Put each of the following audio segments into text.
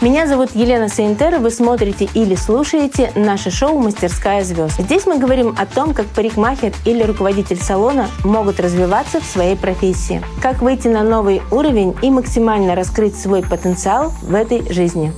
Меня зовут Елена Сейнтер, вы смотрите или слушаете наше шоу «Мастерская звезд». Здесь мы говорим о том, как парикмахер или руководитель салона могут развиваться в своей профессии, как выйти на новый уровень и максимально раскрыть свой потенциал в этой жизни.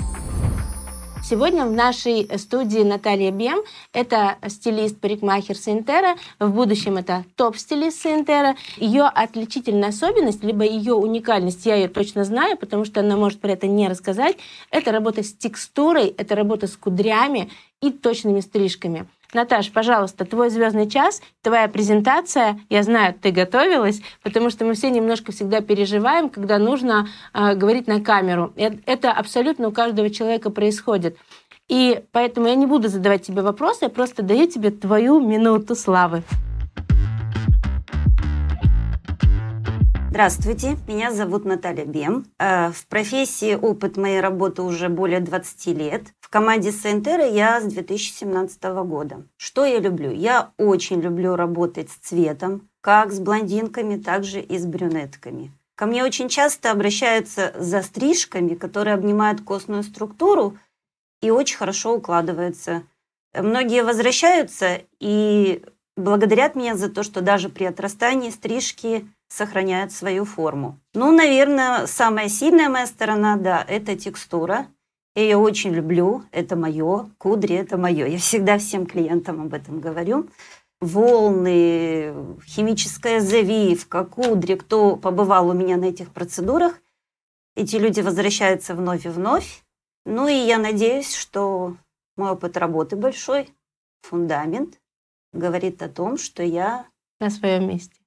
Сегодня в нашей студии Наталья Бем. Это стилист-парикмахер Синтера. В будущем это топ-стилист Синтера. Ее отличительная особенность, либо ее уникальность, я ее точно знаю, потому что она может про это не рассказать, это работа с текстурой, это работа с кудрями и точными стрижками. Наташ, пожалуйста, твой звездный час, твоя презентация. Я знаю, ты готовилась, потому что мы все немножко всегда переживаем, когда нужно э, говорить на камеру. Это абсолютно у каждого человека происходит. И поэтому я не буду задавать тебе вопросы, я просто даю тебе твою минуту славы. Здравствуйте, меня зовут Наталья Бем. Э, в профессии опыт моей работы уже более 20 лет. В команде Сентера я с 2017 года. Что я люблю? Я очень люблю работать с цветом, как с блондинками, так же и с брюнетками. Ко мне очень часто обращаются за стрижками, которые обнимают костную структуру и очень хорошо укладываются. Многие возвращаются и благодарят меня за то, что даже при отрастании стрижки сохраняют свою форму. Ну, наверное, самая сильная моя сторона, да, это текстура. Я ее очень люблю, это мое, кудри это мое. Я всегда всем клиентам об этом говорю. Волны, химическая завивка, кудри, кто побывал у меня на этих процедурах, эти люди возвращаются вновь и вновь. Ну и я надеюсь, что мой опыт работы большой, фундамент, говорит о том, что я... На своем месте.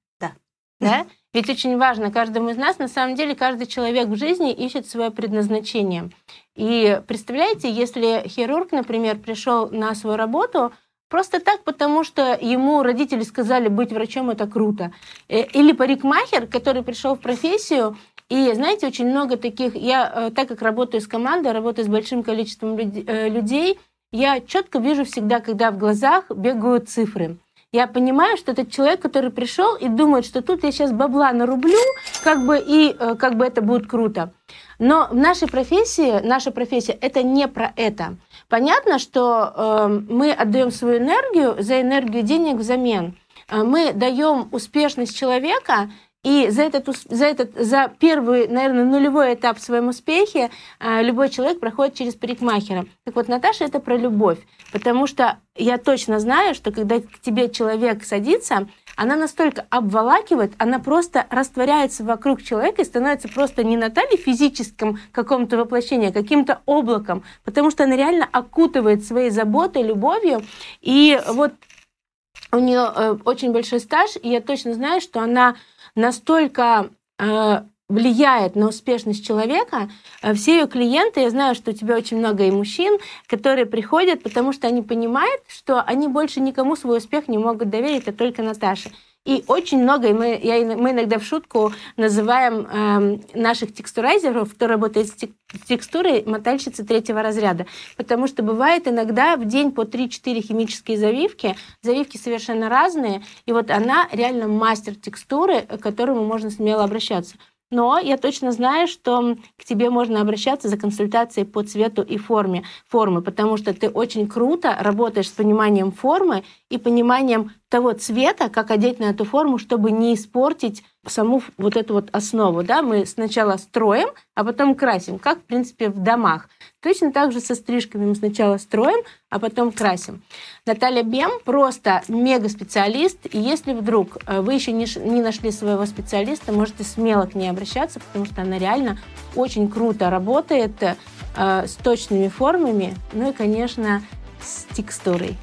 Да. Ведь очень важно каждому из нас, на самом деле, каждый человек в жизни ищет свое предназначение. И представляете, если хирург, например, пришел на свою работу, Просто так, потому что ему родители сказали, быть врачом это круто. Э, или парикмахер, который пришел в профессию, и знаете, очень много таких, я э, так как работаю с командой, работаю с большим количеством э, людей, я четко вижу всегда, когда в глазах бегают цифры я понимаю, что этот человек, который пришел и думает, что тут я сейчас бабла нарублю, как бы и э, как бы это будет круто. Но в нашей профессии, наша профессия, это не про это. Понятно, что э, мы отдаем свою энергию за энергию денег взамен. Э, мы даем успешность человека и за этот, за этот, за первый, наверное, нулевой этап в своем успехе э, любой человек проходит через парикмахера. Так вот, Наташа это про любовь, потому что я точно знаю, что когда к тебе человек садится, она настолько обволакивает, она просто растворяется вокруг человека и становится просто не Натальей физическим каком-то воплощении, а каким-то облаком, потому что она реально окутывает своей заботой, любовью. И вот у нее э, очень большой стаж, и я точно знаю, что она настолько э, влияет на успешность человека. Э, все ее клиенты, я знаю, что у тебя очень много и мужчин, которые приходят, потому что они понимают, что они больше никому свой успех не могут доверить, а только Наташе. И очень много, и мы, я, мы иногда в шутку называем э, наших текстурайзеров, кто работает с текстурой, мотальщицы третьего разряда. Потому что бывает иногда в день по 3-4 химические завивки, завивки совершенно разные, и вот она реально мастер текстуры, к которому можно смело обращаться. Но я точно знаю, что к тебе можно обращаться за консультацией по цвету и форме, формы, потому что ты очень круто работаешь с пониманием формы и пониманием того цвета, как одеть на эту форму, чтобы не испортить саму вот эту вот основу. Да? Мы сначала строим, а потом красим, как, в принципе, в домах. Точно так же со стрижками мы сначала строим, а потом красим. Наталья Бем просто мега-специалист, и если вдруг э, вы еще не, не нашли своего специалиста, можете смело к ней обращаться, потому что она реально очень круто работает э, с точными формами, ну и, конечно, с текстурой.